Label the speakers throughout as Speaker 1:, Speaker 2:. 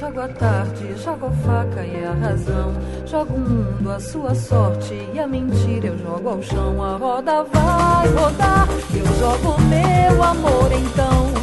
Speaker 1: Jogo a tarde, jogo a faca e a razão. Jogo o mundo, a sua sorte e a mentira eu jogo ao chão. A roda vai rodar, eu jogo meu amor então.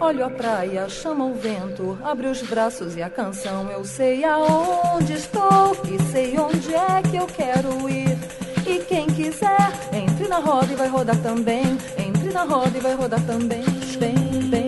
Speaker 1: Olho a praia, chama o vento, abre os braços e a canção. Eu sei aonde estou e sei onde é que eu quero ir. E quem quiser, entre na roda e vai rodar também. Entre na roda e vai rodar também. Vem, vem,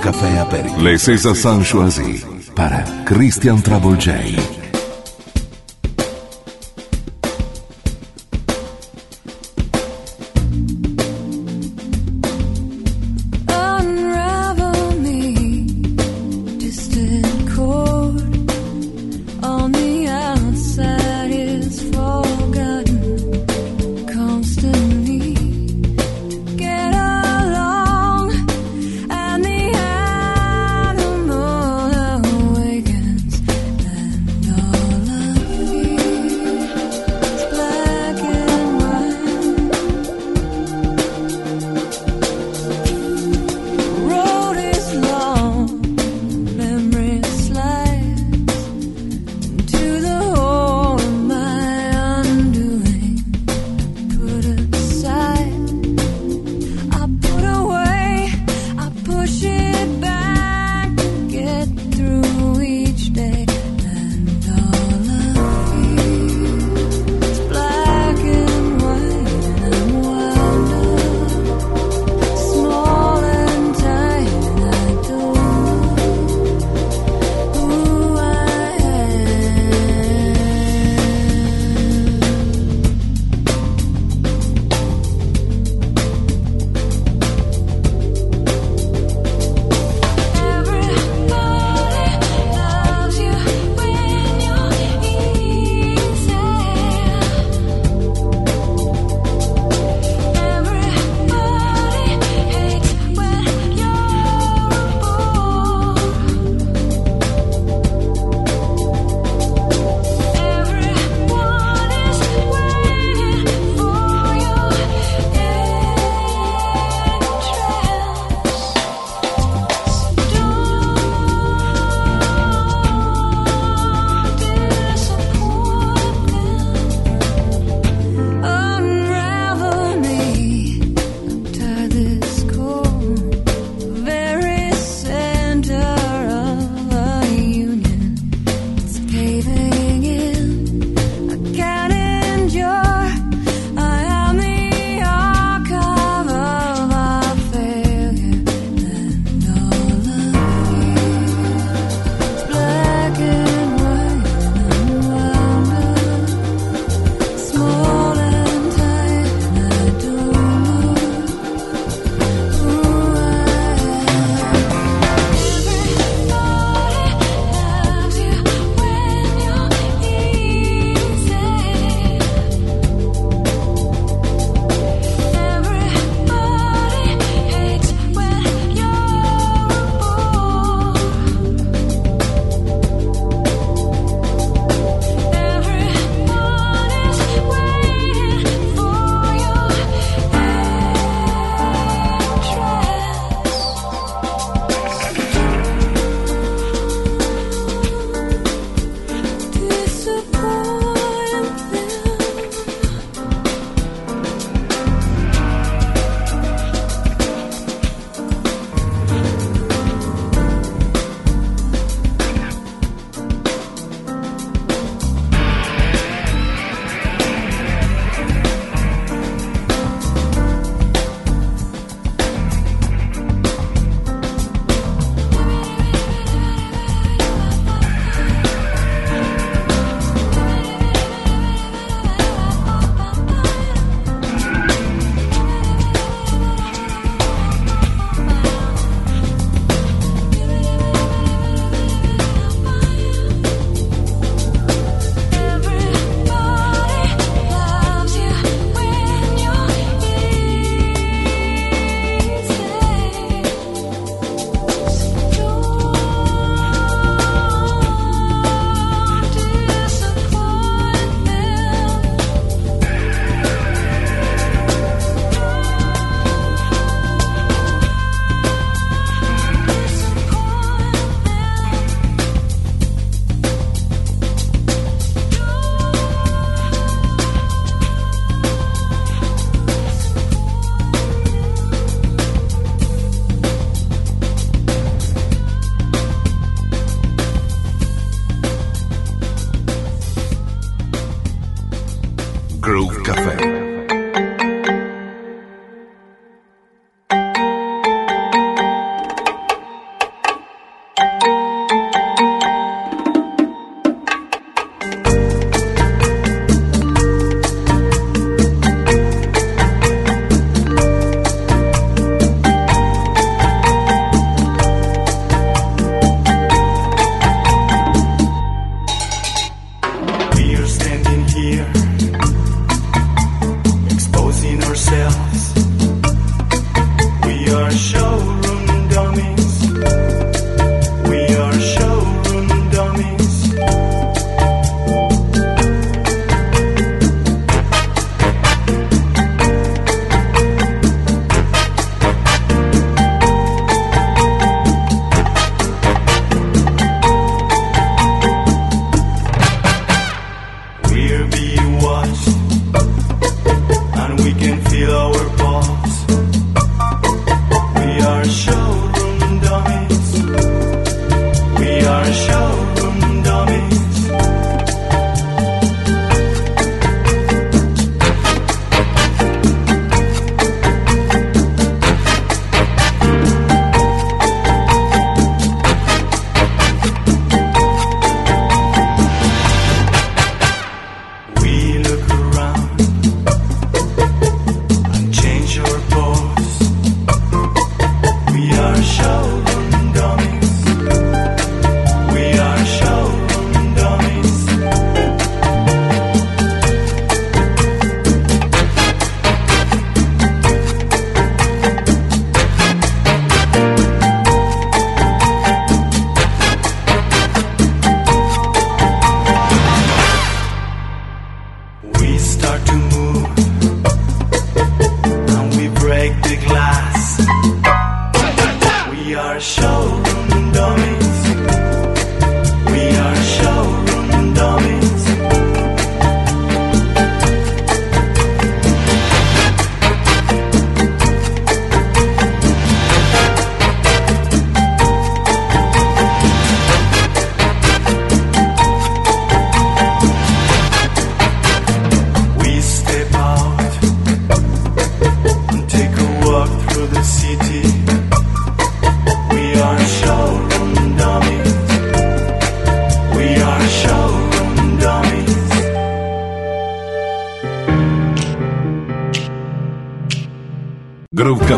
Speaker 2: Café Aperitif. Les César choisis para Christian Trouble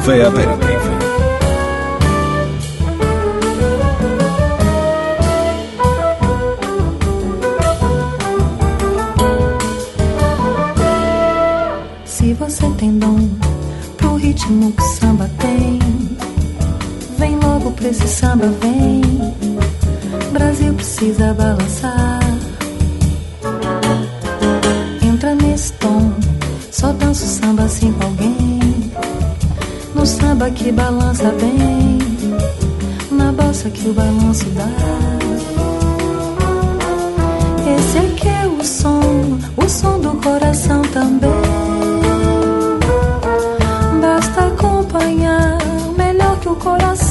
Speaker 3: fea, pero chocolate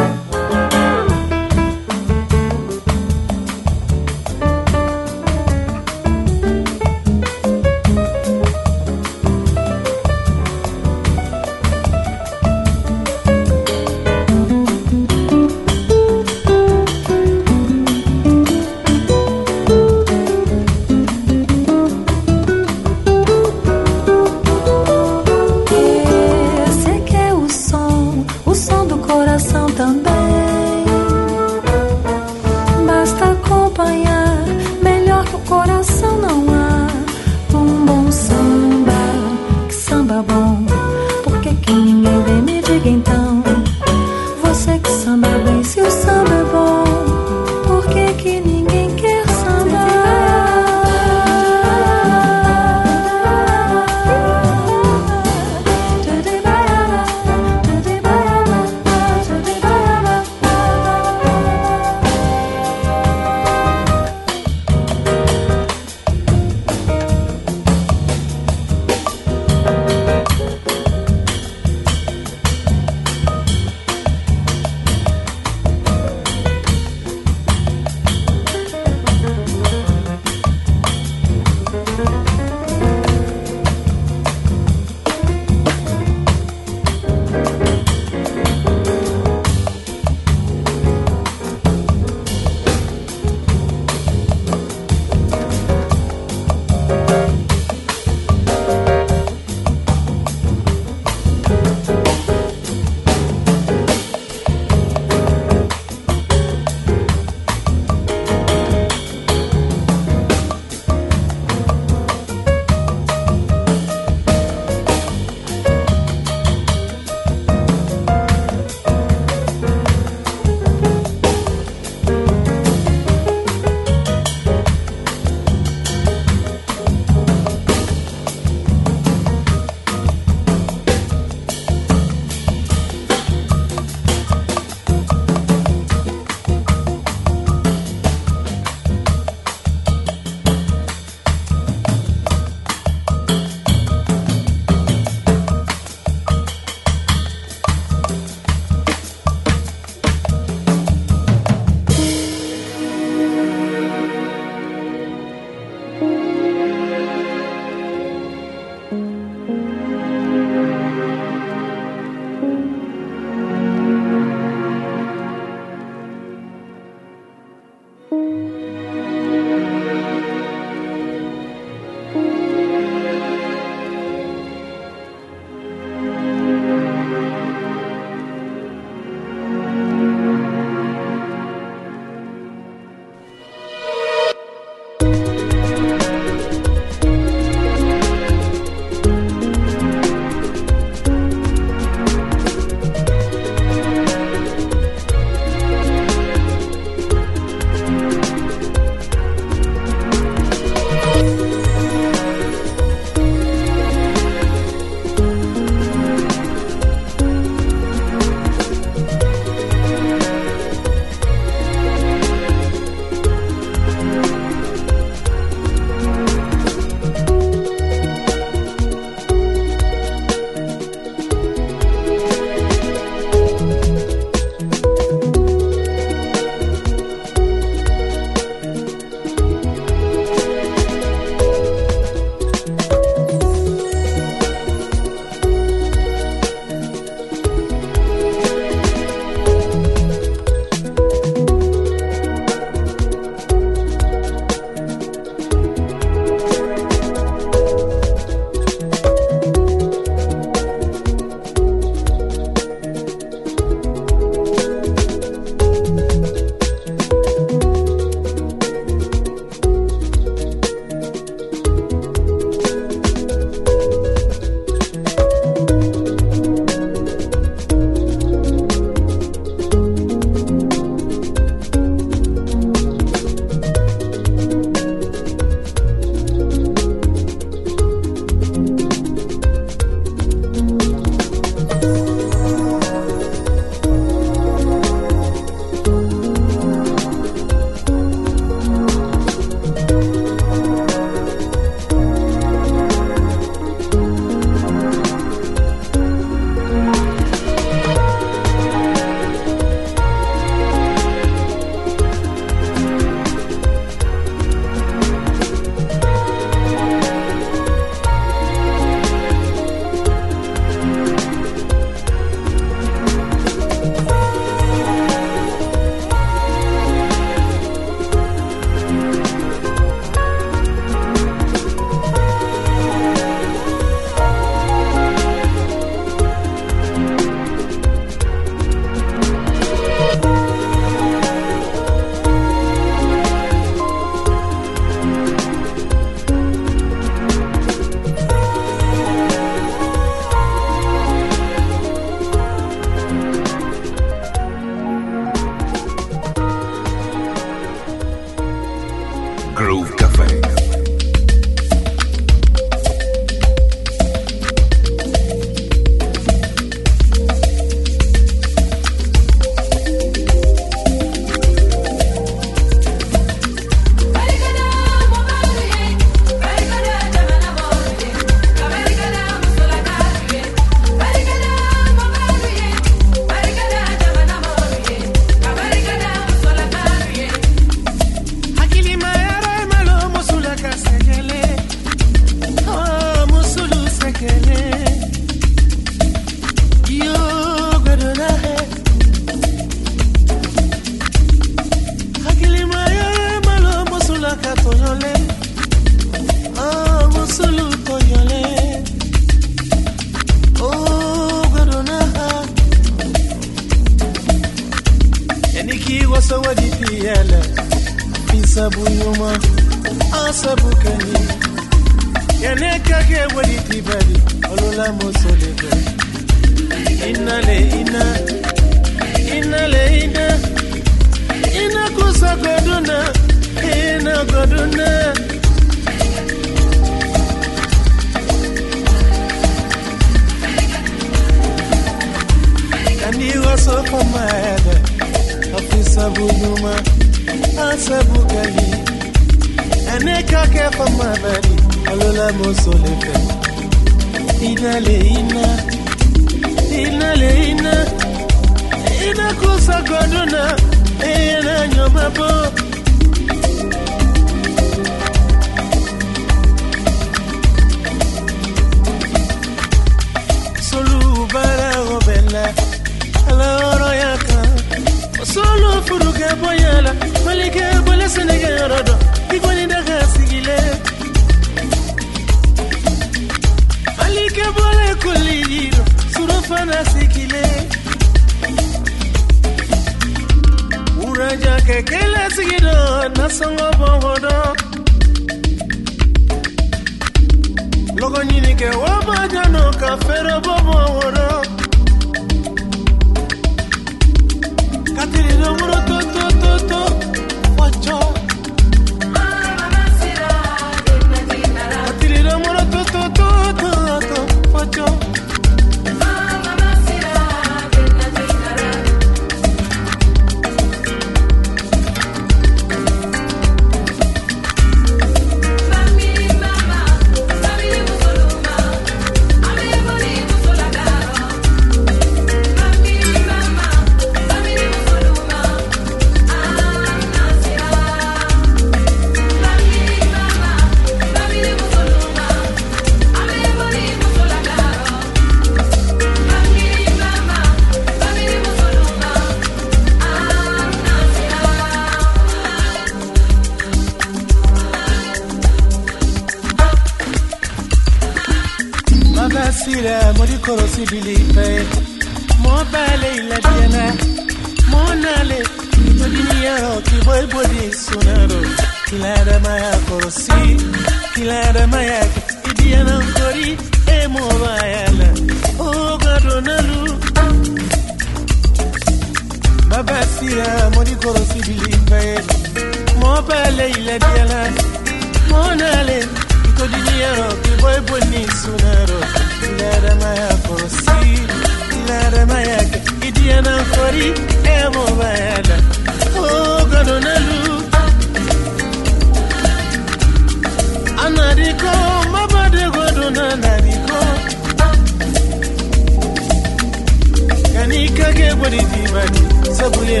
Speaker 3: body be body, Sabuye.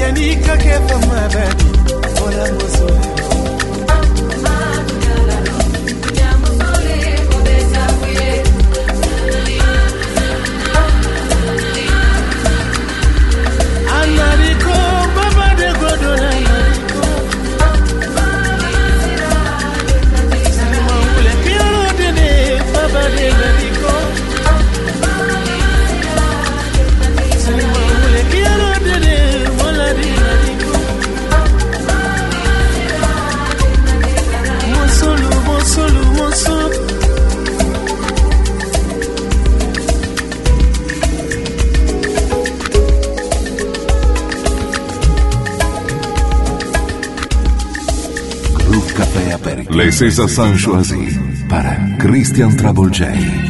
Speaker 3: Yanika care
Speaker 4: for my body. Le César Sanchoisi para Christian
Speaker 3: Travolgei.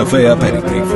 Speaker 5: Café Aperitif.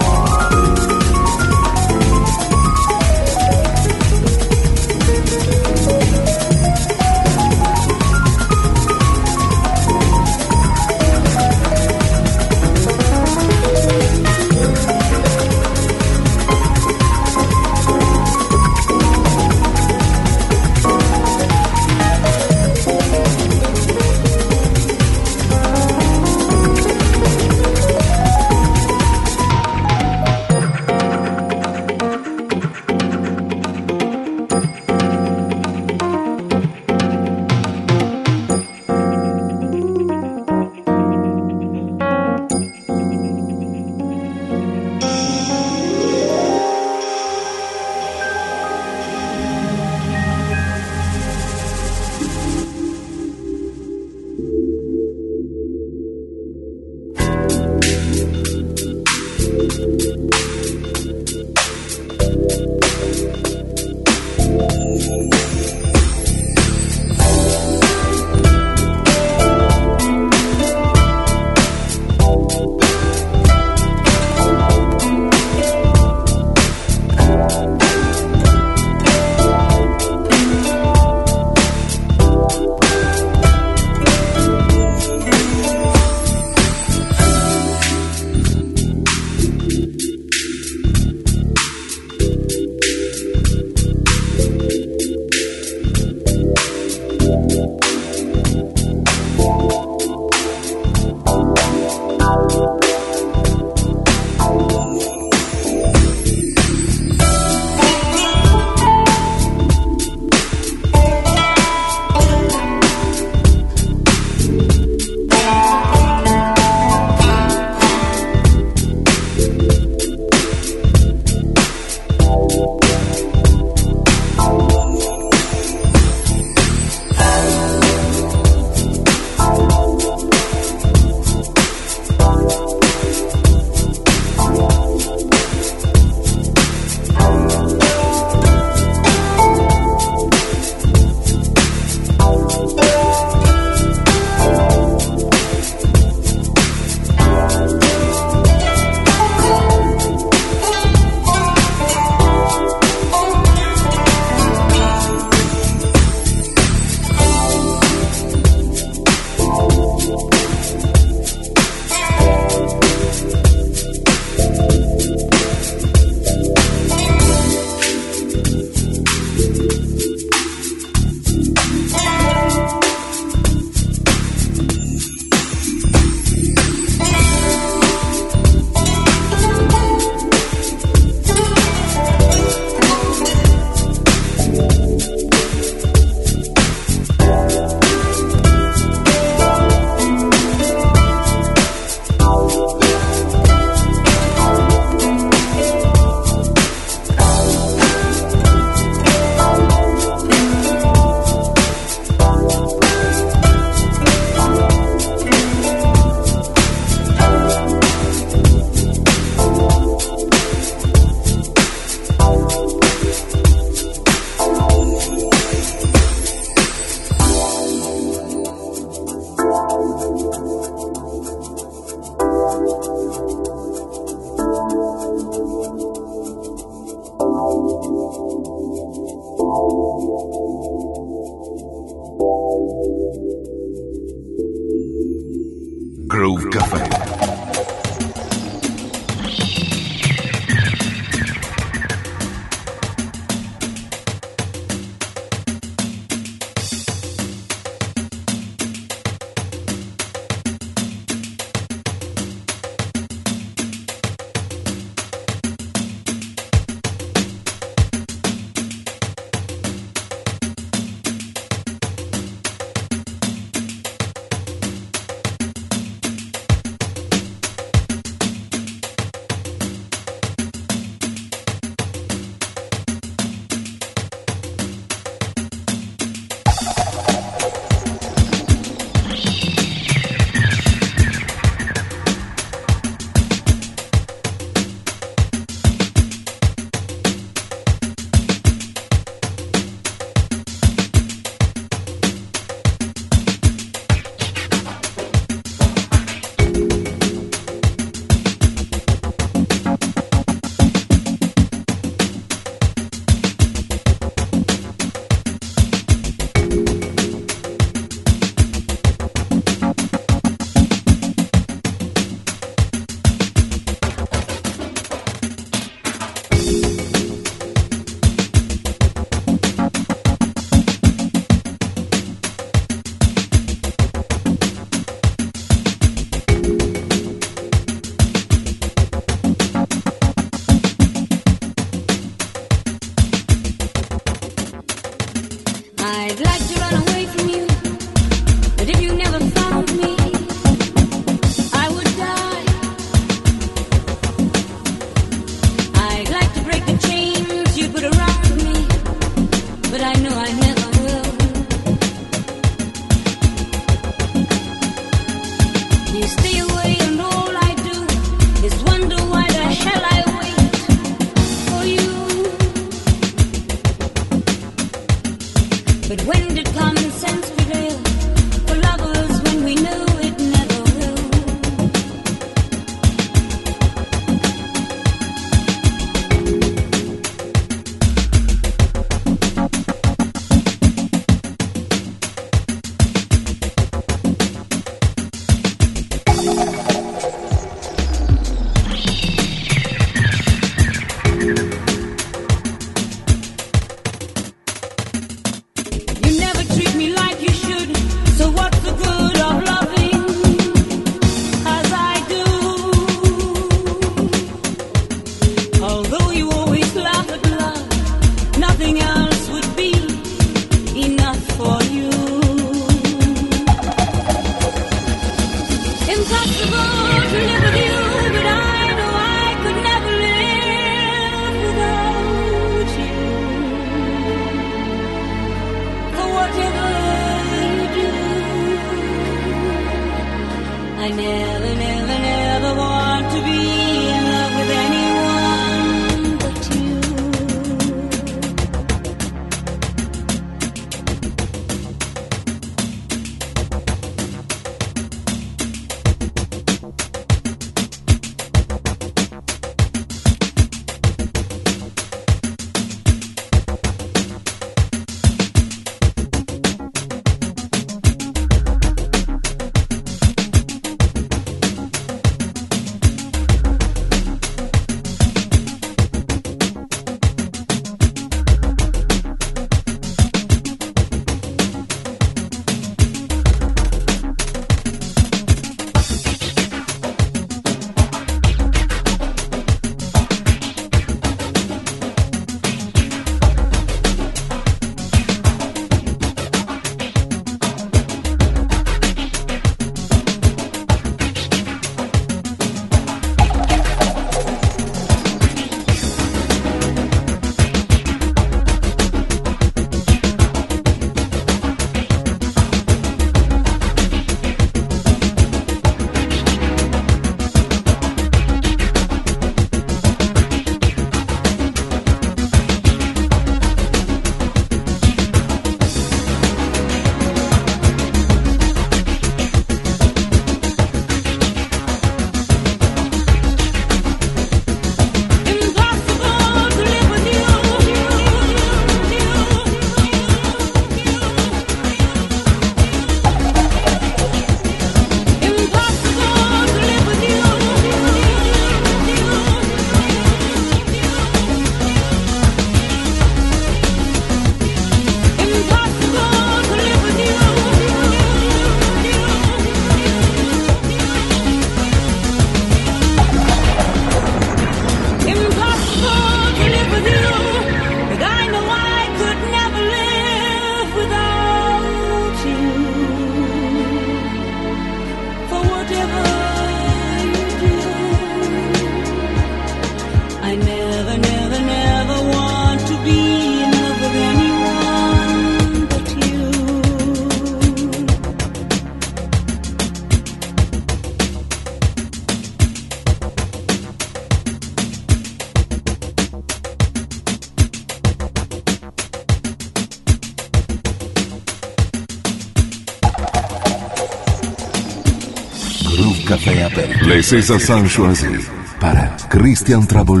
Speaker 4: César choisis para Christian Trouble